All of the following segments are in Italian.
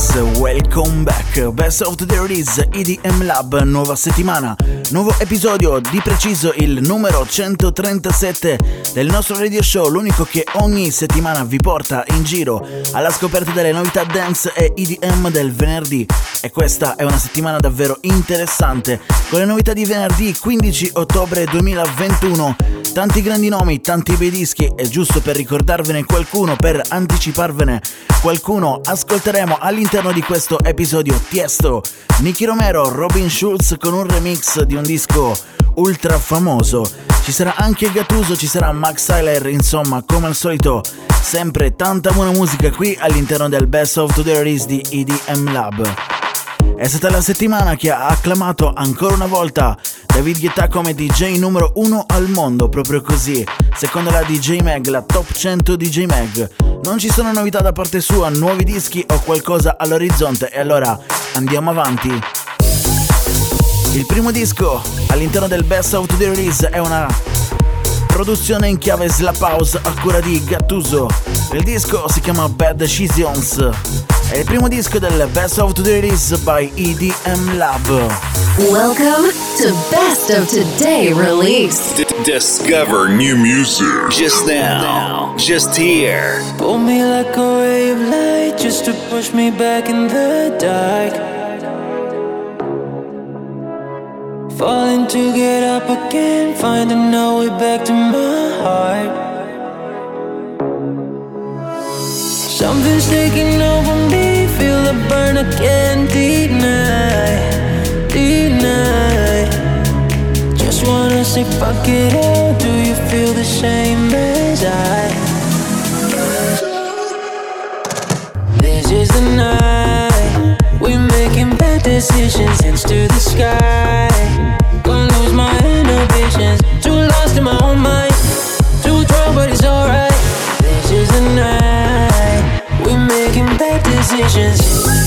Guys, welcome back. Best of the Release EDM Lab, nuova settimana, nuovo episodio, di preciso il numero 137 del nostro radio show, l'unico che ogni settimana vi porta in giro alla scoperta delle novità dance e EDM del venerdì. E questa è una settimana davvero interessante, con le novità di venerdì 15 ottobre 2021. Tanti grandi nomi, tanti bei dischi e giusto per ricordarvene qualcuno, per anticiparvene qualcuno, ascolteremo all'interno di questo episodio Tiesto, Nicky Romero, Robin Schulz con un remix di un disco ultra famoso. Ci sarà anche Gattuso, ci sarà Max Tyler, insomma, come al solito, sempre tanta buona musica qui all'interno del Best of the Release di EDM Lab. È stata la settimana che ha acclamato ancora una volta David Guetta come DJ numero uno al mondo, proprio così. Secondo la DJ Mag, la top 100 DJ Mag. Non ci sono novità da parte sua, nuovi dischi o qualcosa all'orizzonte e allora andiamo avanti. Il primo disco all'interno del Best of the Release è una produzione in chiave slap house a cura di Gattuso. Il disco si chiama Bad Decisions. È il primo disco del Best of Today Release by EDM Lab. Welcome to Best of Today release. D- discover new music. Just now. Just here. Pull me like a ray of light just to push me back in the dark. Falling to get up again, finding our way back to my heart. Something's taking over me, feel the burn again, deny, deny. Just wanna say fuck it all. Do you feel the same as I? This is the night we're making bad decisions hands to the sky. Gonna lose my inhibitions. Too lost in my own mind. Decisions.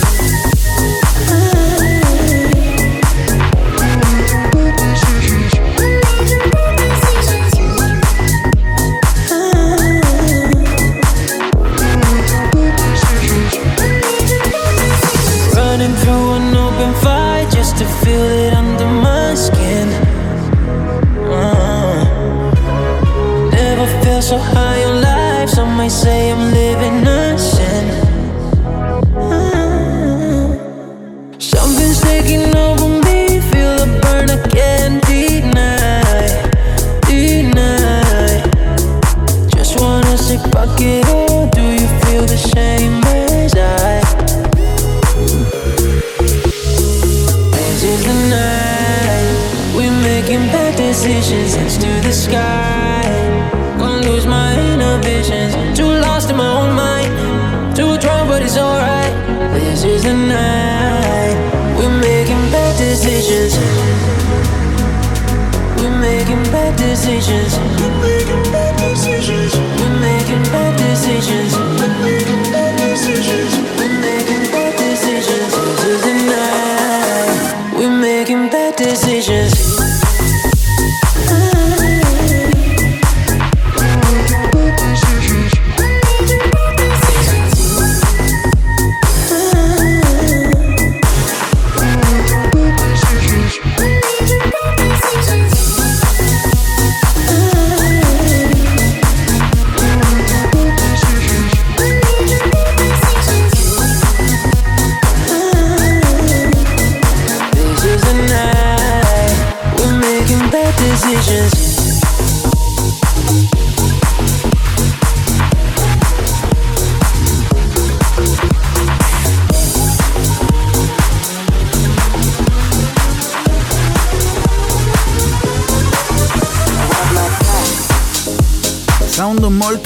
This is the night we're making bad decisions. We're making bad decisions. We're making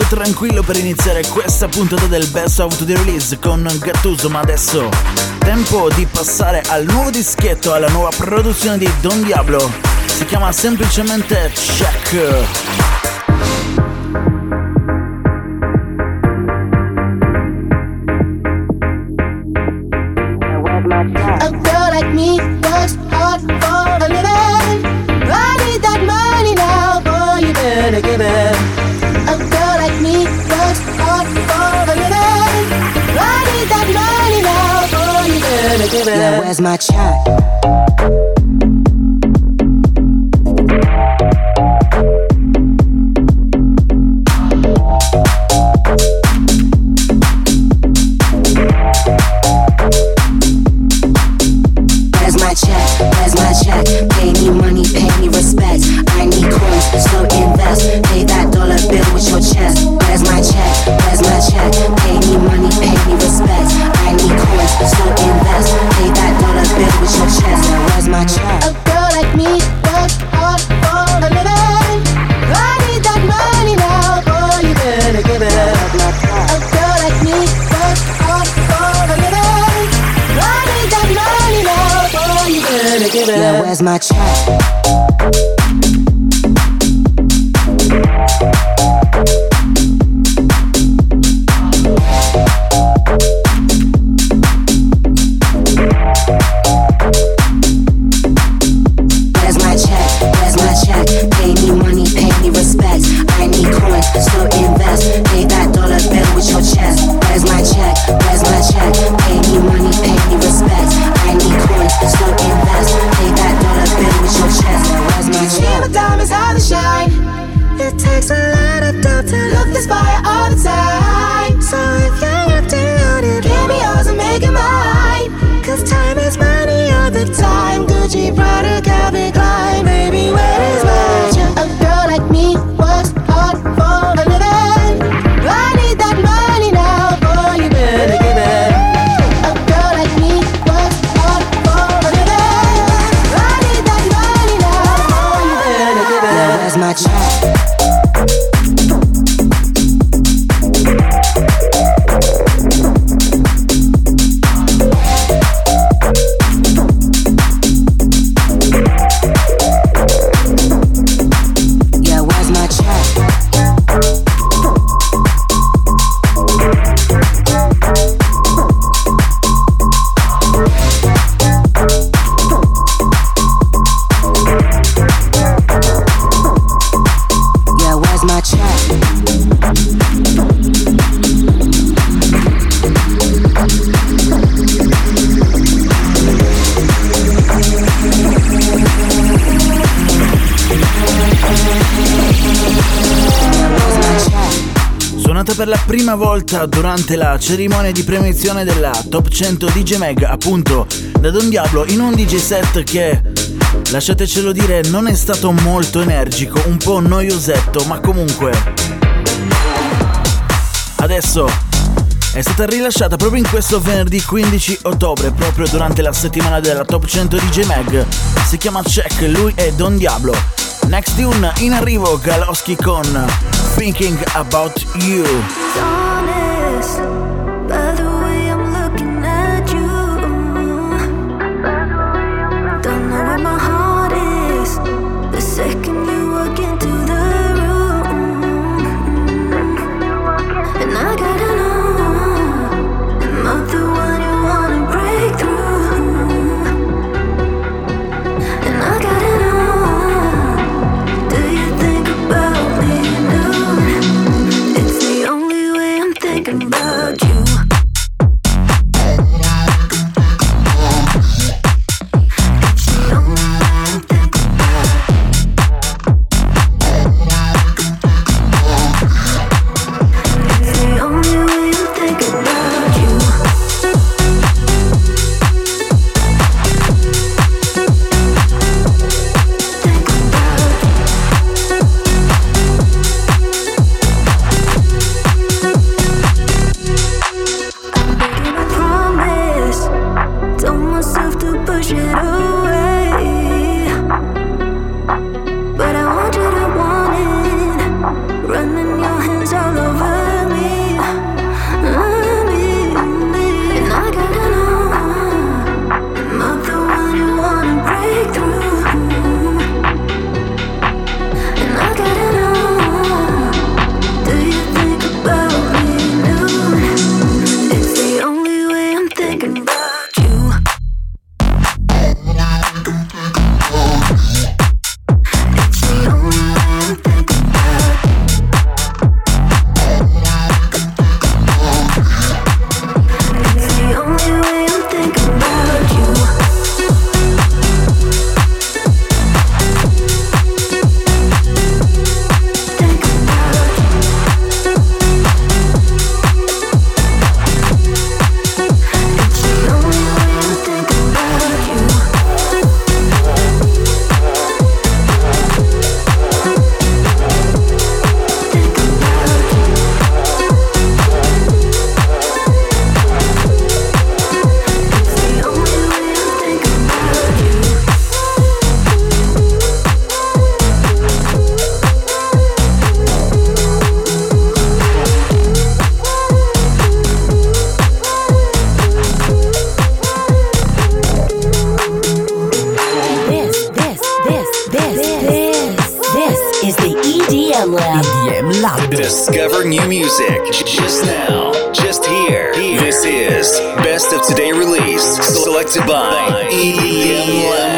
tranquillo per iniziare questa puntata del Best of the Release con Gattuso, ma adesso tempo di passare al nuovo dischetto, alla nuova produzione di Don Diablo. Si chiama semplicemente Check. My check? Prima volta durante la cerimonia di premiazione della Top 100 DJ Mag, appunto da Don Diablo, in un DJ set che, lasciatecelo dire, non è stato molto energico, un po' noiosetto, ma comunque. Adesso è stata rilasciata proprio in questo venerdì 15 ottobre, proprio durante la settimana della Top 100 DJ Mag. Si chiama Check, lui è Don Diablo. Next tune in arrivo Galoschi con Thinking About You. Club. Discover new music just now, just here. This is Best of Today Release, selected by EDM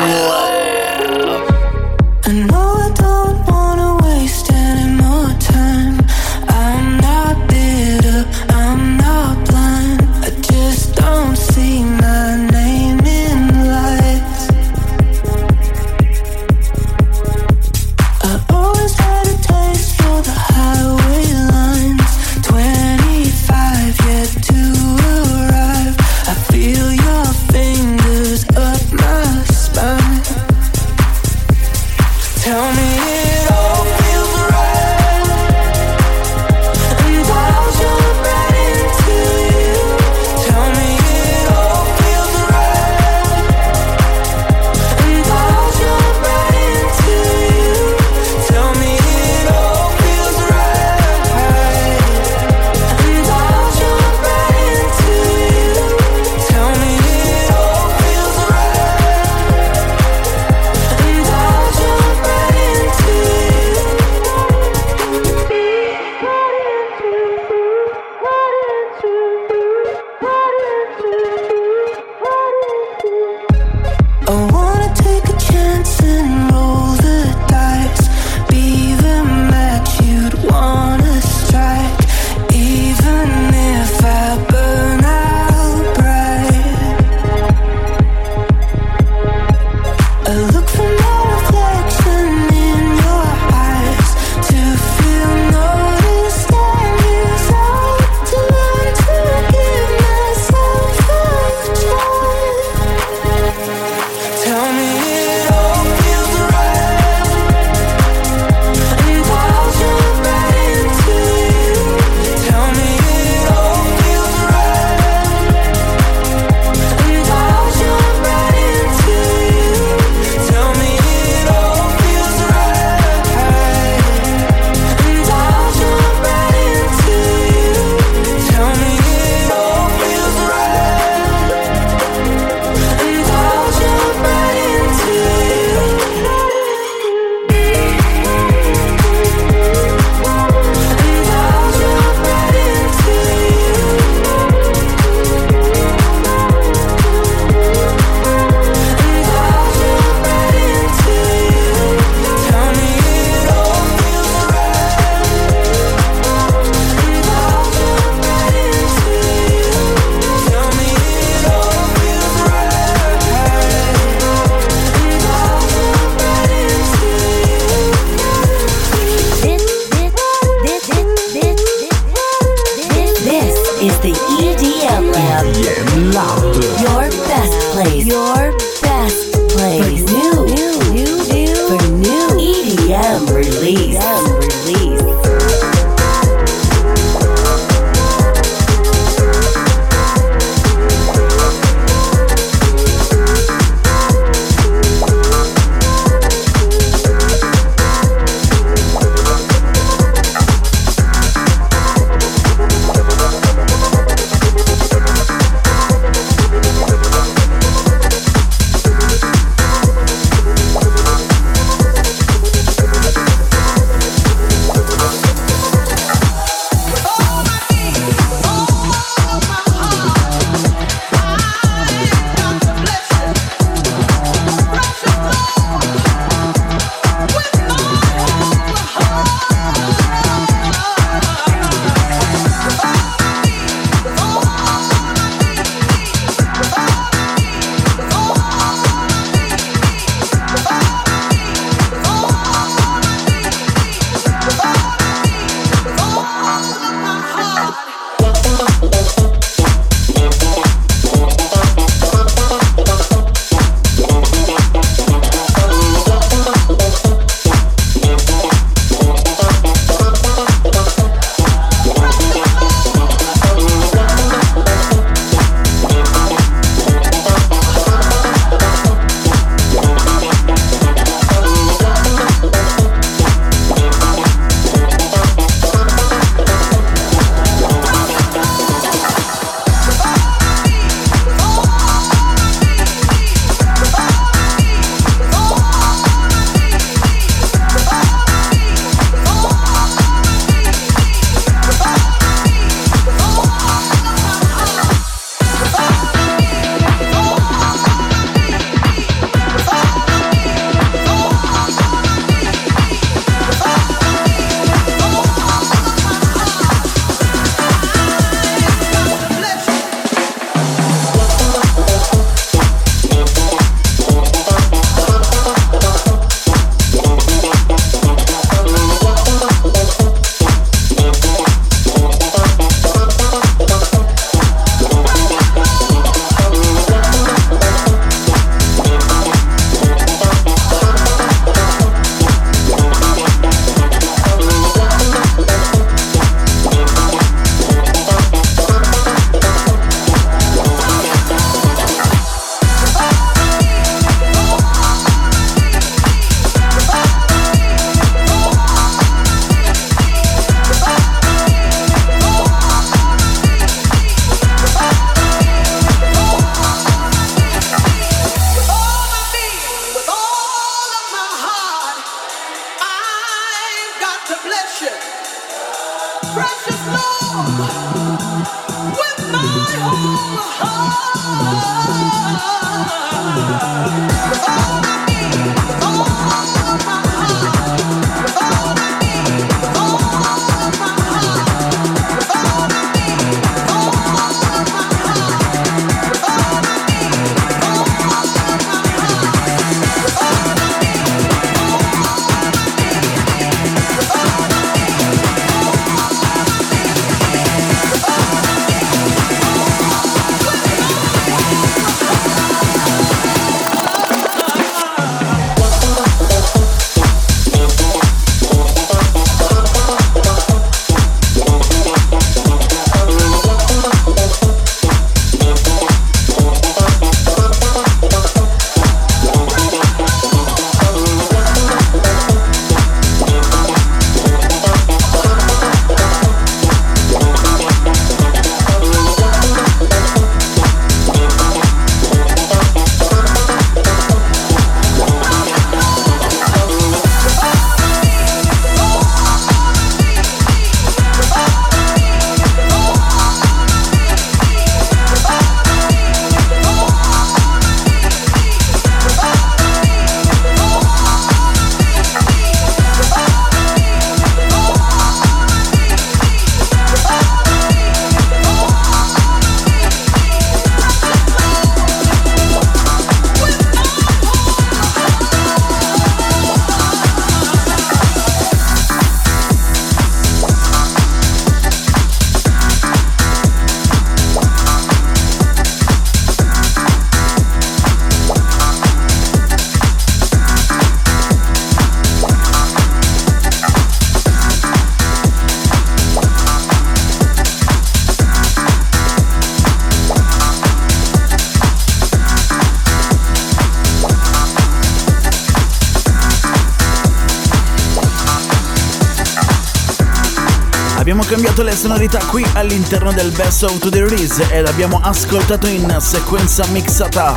cambiato le sonorità qui all'interno del Best of the Release e l'abbiamo ascoltato in sequenza mixata.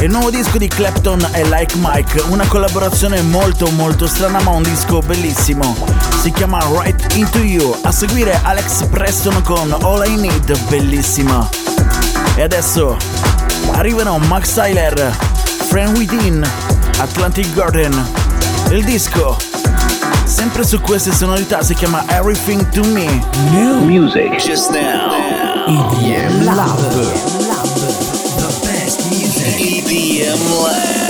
Il nuovo disco di Clapton è Like Mike, una collaborazione molto molto strana ma un disco bellissimo. Si chiama Right Into You, a seguire Alex Preston con All I Need, bellissima. E adesso arrivano Max Tyler, Friend Within, Atlantic Garden. Il disco Sempre su queste sonorità si chiama Everything to Me. New music just now. EDM Lab. The best music. EDM Lab.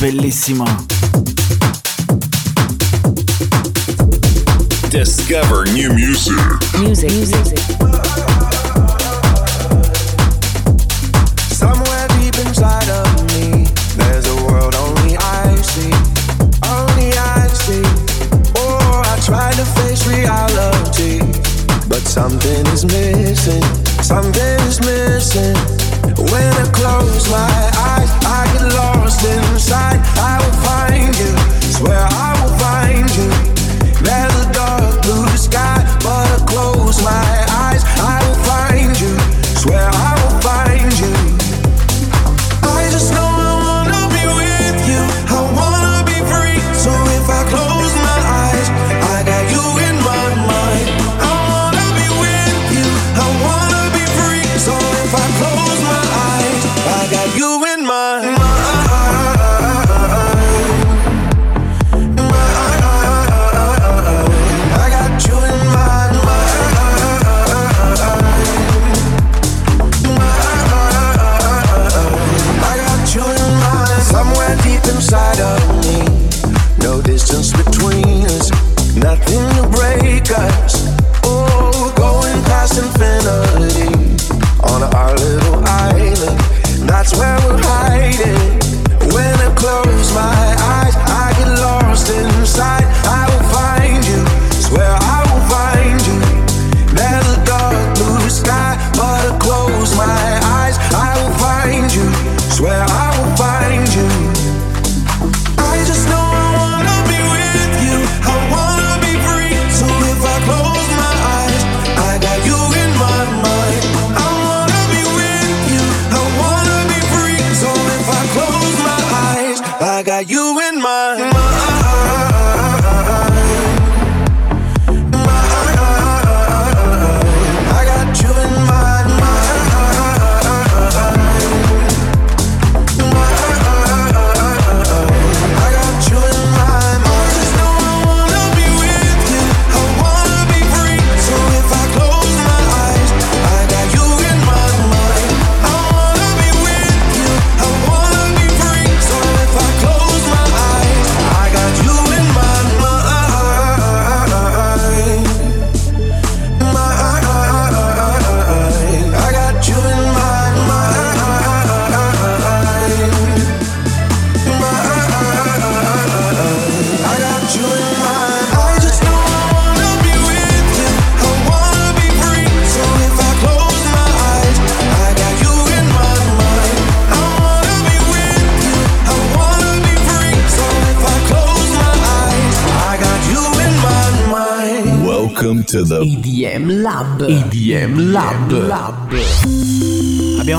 bellissima. Discover new music. Music, music. Somewhere deep inside of me, there's a world only I see. Only I see. Oh, I try to face reality, but something is missing. Something is missing when I close my eyes.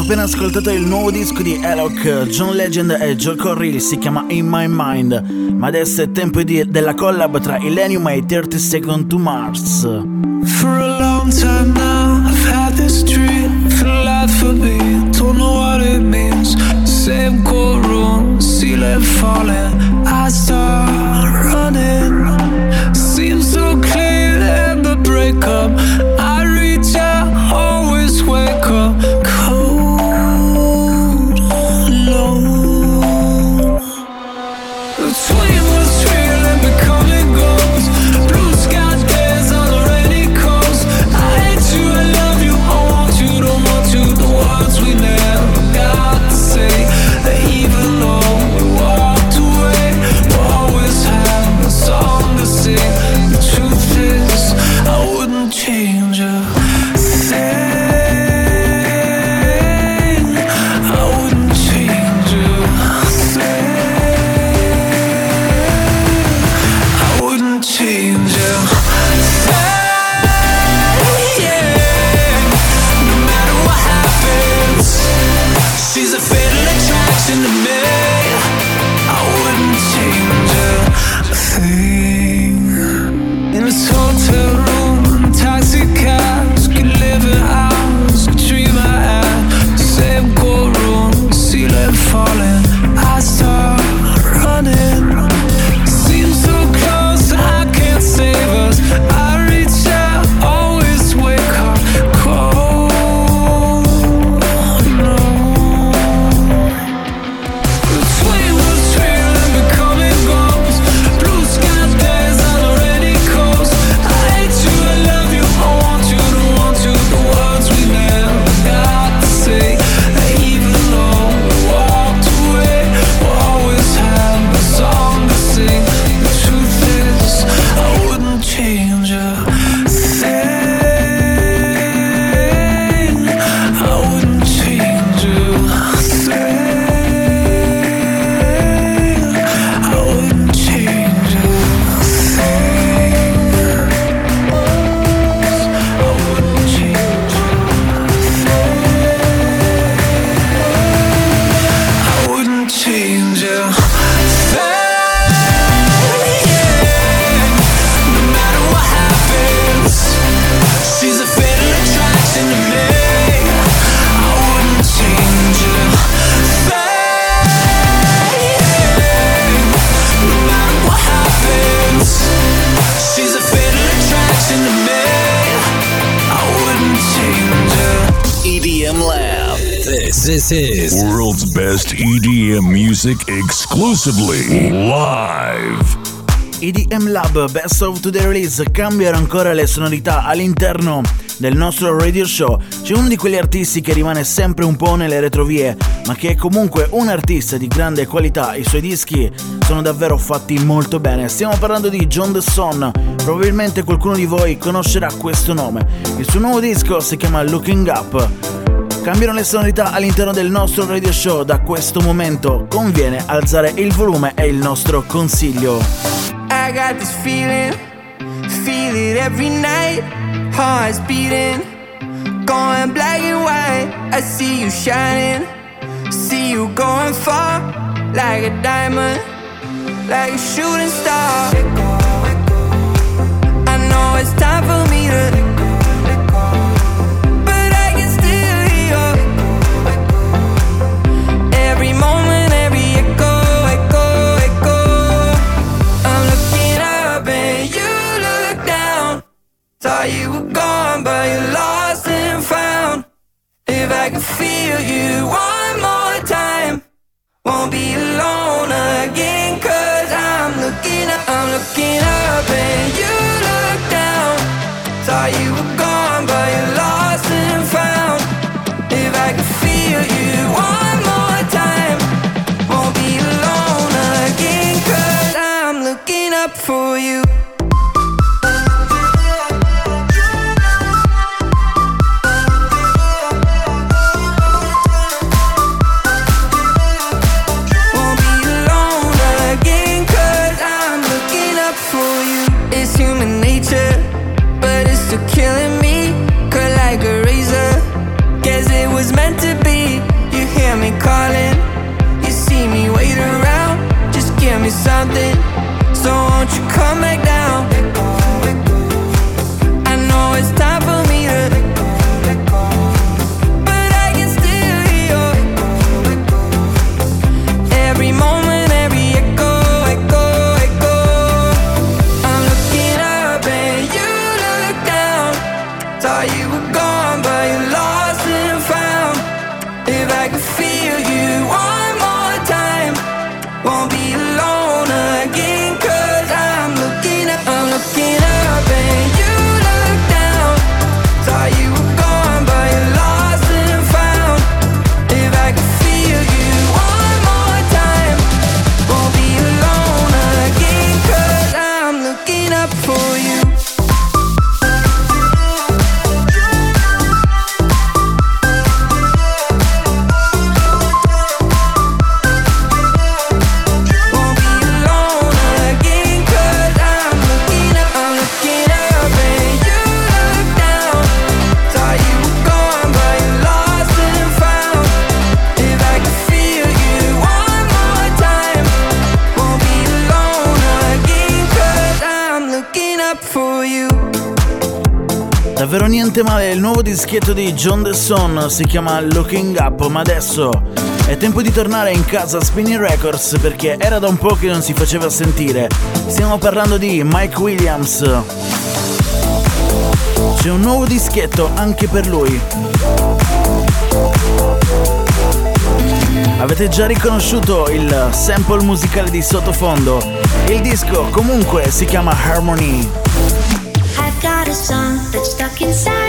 appena ascoltato il nuovo disco di Alok, John Legend e Joe Corrill, si chiama In My Mind, ma adesso è tempo di, della collab tra Illenium e 30 Second to Mars. For a long time now I've had this dream, feel life for me, don't know what it means, same courtroom, ceiling falling This is world's best EDM music exclusively live. EDM Lab Best of Today Release cambiano ancora le sonorità all'interno del nostro radio show. C'è uno di quegli artisti che rimane sempre un po' nelle retrovie, ma che è comunque un artista di grande qualità. I suoi dischi sono davvero fatti molto bene. Stiamo parlando di John The Son. Probabilmente qualcuno di voi conoscerà questo nome. Il suo nuovo disco si chiama Looking Up. Cambiano le sonorità all'interno del nostro radio show. Da questo momento conviene alzare il volume e il nostro consiglio. I got this feeling, feel it every night. Heart's beating, going black and white. I see you shining, see you going far, like a diamond, like a shooting star. I know it's time for me to. Thought you were gone, but you're lost and found. If I could feel you one more time, won't be alone again. Cause I'm looking up, I'm looking up, and you look down. Thought you were gone, but you're lost and found. If I could feel you one more time, won't be alone again. Cause I'm looking up for you. Something. So won't you come back down? Niente male, il nuovo dischetto di John The Son si chiama Looking Up, ma adesso è tempo di tornare in casa Spinning Records perché era da un po' che non si faceva sentire. Stiamo parlando di Mike Williams. C'è un nuovo dischetto anche per lui. Avete già riconosciuto il sample musicale di sottofondo? Il disco comunque si chiama Harmony. I've got a song that's stuck inside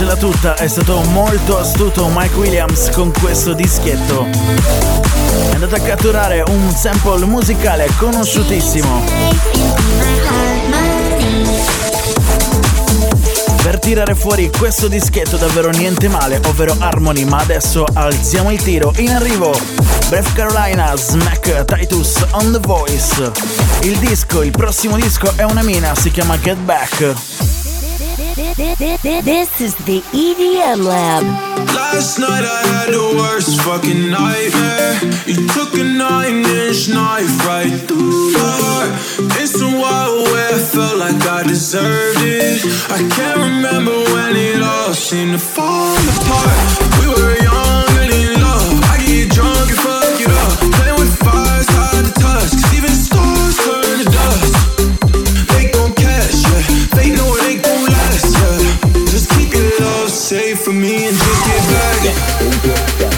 diciamocela tutta, è stato molto astuto Mike Williams con questo dischetto. È andato a catturare un sample musicale conosciutissimo. Per tirare fuori questo dischetto davvero niente male, ovvero Harmony, ma adesso alziamo il tiro. In arrivo, Breath Carolina, Smack Titus on the Voice. Il disco, il prossimo disco è una mina, si chiama Get Back. This is the EDM Lab. Last night I had the worst fucking nightmare. You took a nine inch knife right through my heart. It's a wild way I felt like I deserved it. I can't remember when it all seemed to fall apart. We were young for me and just get back.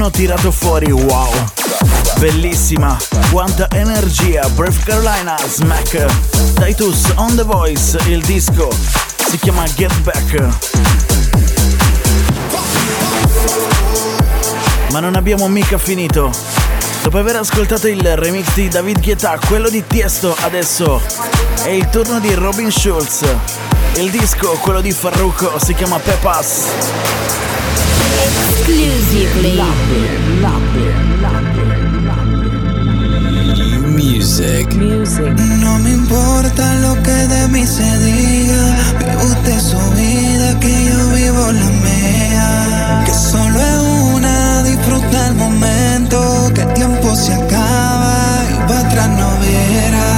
Hanno tirato fuori, wow! Bellissima! Quanta energia! Breath Carolina, Smack! Titus on the Voice, il disco si chiama Get Back. Ma non abbiamo mica finito. Dopo aver ascoltato il remix di David Guetta, quello di Tiesto, adesso è il turno di Robin Schulz. Il disco, quello di Farruko, si chiama Pepas. Exclusively. Music. No me importa lo que de mí se diga. Vive usted su vida, que yo vivo la mía. Que solo es una, disfruta el momento. Que el tiempo se acaba y para atrás no viera.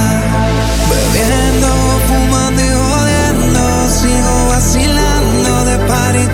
Bebiendo, fumando y jodiendo. Sigo vacilando de party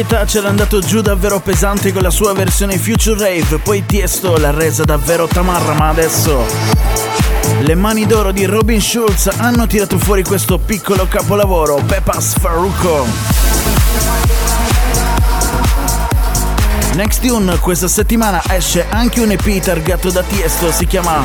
David Guetta c'era andato giù davvero pesante con la sua versione Future Rave, poi Tiesto l'ha resa davvero tamarra, ma adesso le mani d'oro di Robin Schulz hanno tirato fuori questo piccolo capolavoro, Pepas Farruko. Next Tune questa settimana esce anche un EP targato da Tiesto, si chiama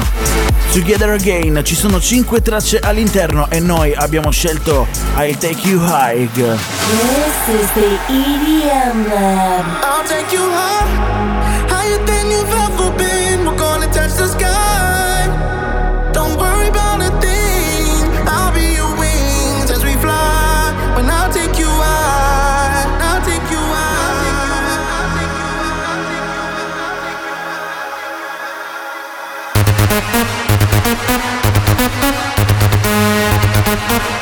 Together Again, ci sono 5 tracce all'interno e noi abbiamo scelto I'll Take You High. This is the EDM Lab. I'll take you high, I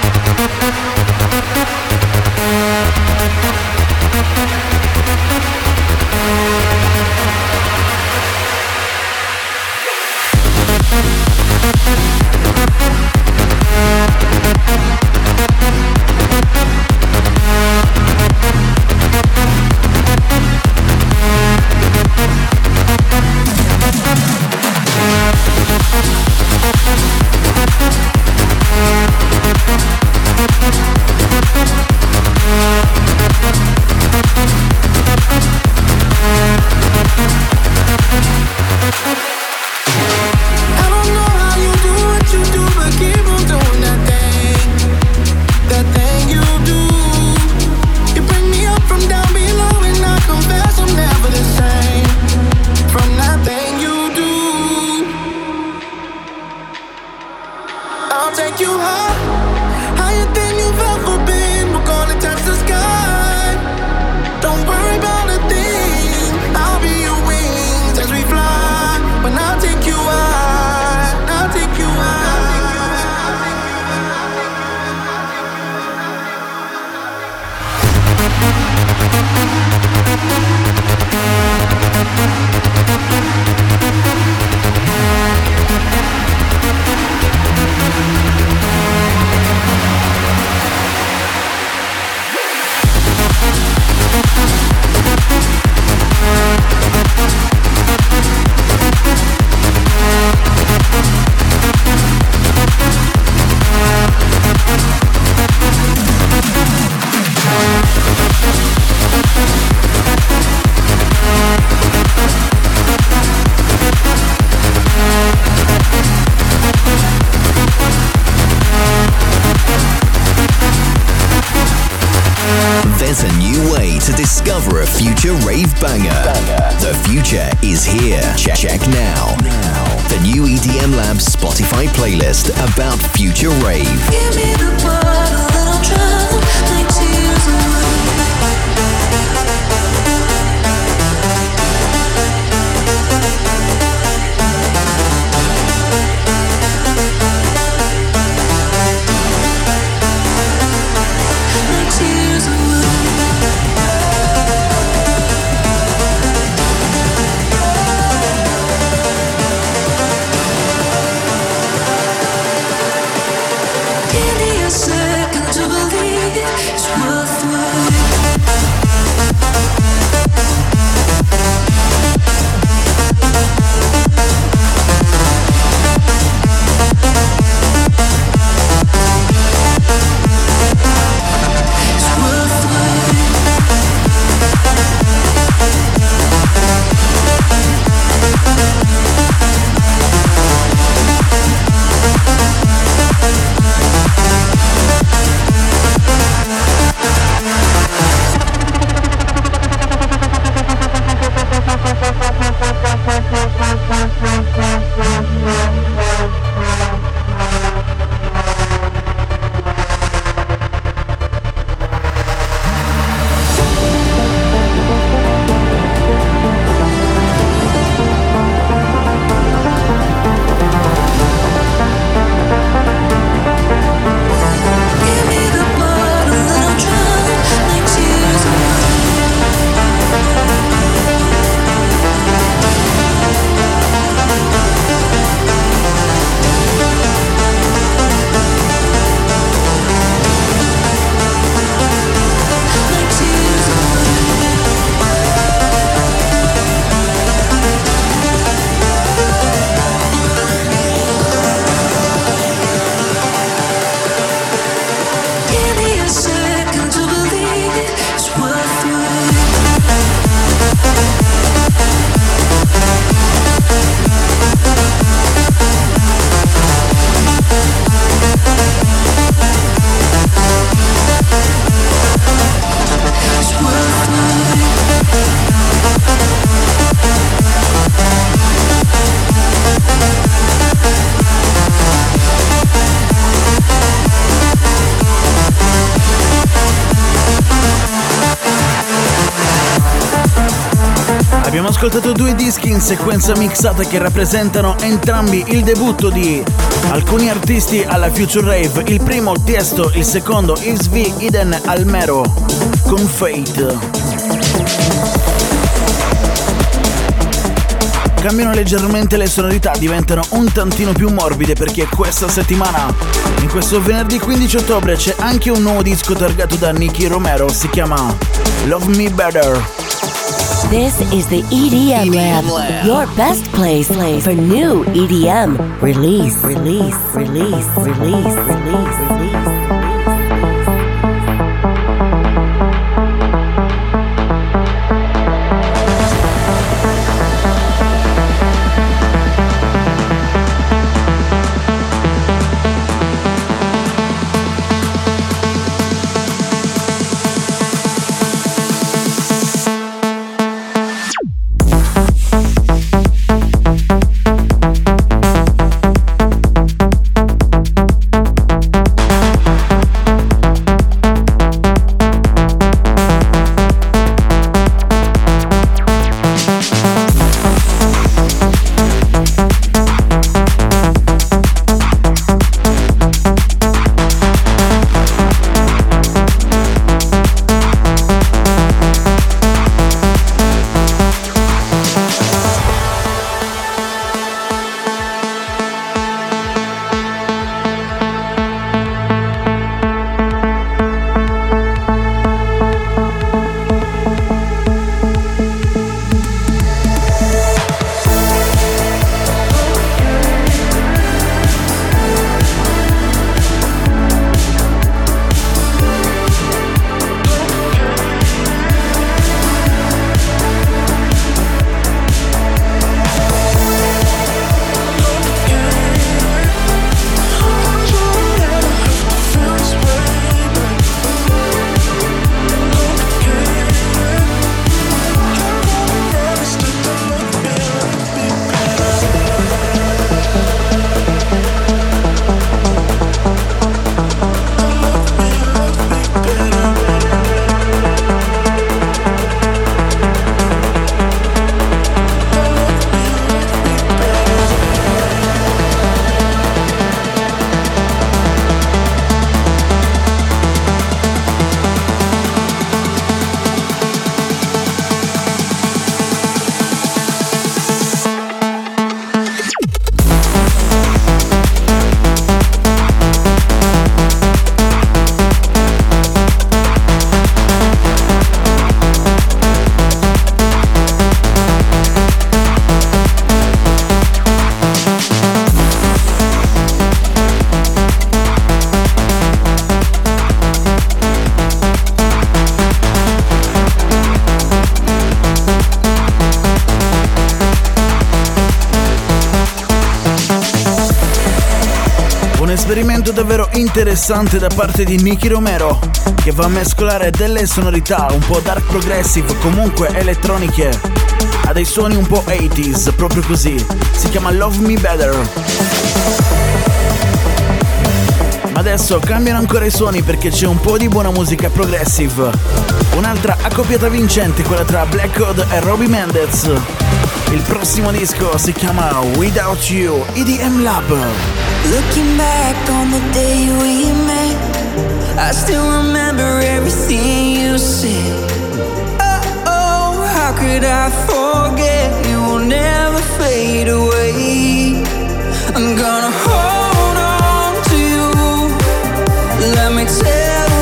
ascoltato due dischi in sequenza mixata che rappresentano entrambi il debutto di alcuni artisti alla Future Rave. Il primo Tiesto, il secondo Yves V. Iden Almero con Fate. cambiano leggermente le sonorità, diventano un tantino più morbide perché questa settimana, in questo venerdì 15 ottobre, c'è anche un nuovo disco targato da Nicky Romero, si chiama Love Me Better. This is the EDM, EDM Lab, Lab, your best place, place for new EDM release, release, release, release, release, release. Davvero interessante da parte di Nicky Romero che va a mescolare delle sonorità un po' dark progressive, comunque elettroniche, a dei suoni un po' 80s, proprio così. Si chiama Love Me Better. Ma adesso cambiano ancora i suoni perché c'è un po' di buona musica progressive. Un'altra accoppiata vincente, quella tra Black Code e Robbie Mendez. Il prossimo disco si chiama Without You, EDM Lab. Looking back on the day we met, I still remember everything you said. Oh, oh how could I forget? You will never fade away. I'm gonna hold on to you. Let me tell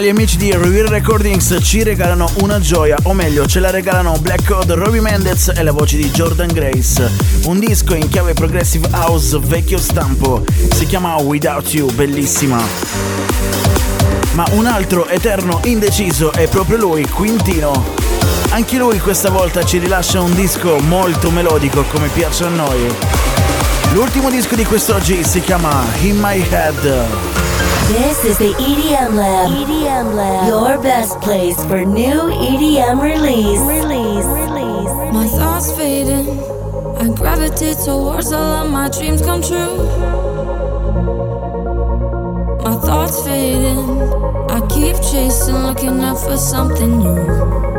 gli amici di Reveal Recordings ci regalano una gioia, o meglio ce la regalano Black Code, Robbie Mendez e la voce di Jordan Grace. Un disco in chiave progressive house vecchio stampo, si chiama Without You, bellissima. Ma un altro eterno indeciso è proprio lui, Quintino. Anche lui questa volta ci rilascia un disco molto melodico come piace a noi. L'ultimo disco di quest'oggi si chiama In My Head. This is the EDM Lab. EDM Lab. Your best place for new EDM release. Release. Release. My thoughts fading. I gravitate towards all of my dreams come true. My thoughts fading. I keep chasing, looking out for something new.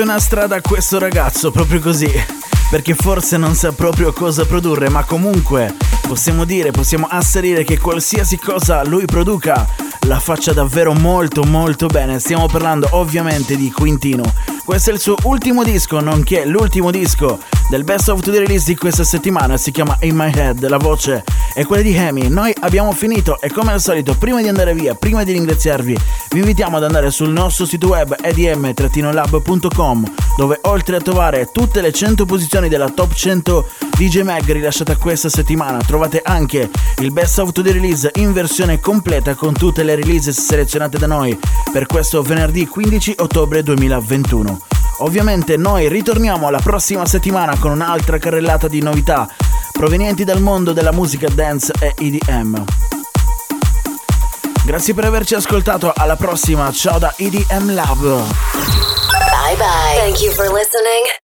Date una strada a questo ragazzo, proprio così. Perché forse non sa proprio cosa produrre, ma comunque possiamo dire, possiamo asserire che qualsiasi cosa lui produca la faccia davvero molto molto bene. Stiamo parlando ovviamente di Quintino. Questo è il suo ultimo disco, nonché l'ultimo disco del Best of the Release di questa settimana. Si chiama In My Head, la voce è quella di Hemi. Noi abbiamo finito e come al solito, prima di andare via, prima di ringraziarvi, vi invitiamo ad andare sul nostro sito web edm-lab.com dove oltre a trovare tutte le 100 posizioni della top 100 DJ Mag rilasciata questa settimana trovate anche il Best of the Release in versione completa con tutte le releases selezionate da noi per questo venerdì 15 ottobre 2021. Ovviamente noi ritorniamo la prossima settimana con un'altra carrellata di novità provenienti dal mondo della musica dance e EDM. Grazie per averci ascoltato, alla prossima, ciao da EDM Lab. Bye bye. Thank you for listening.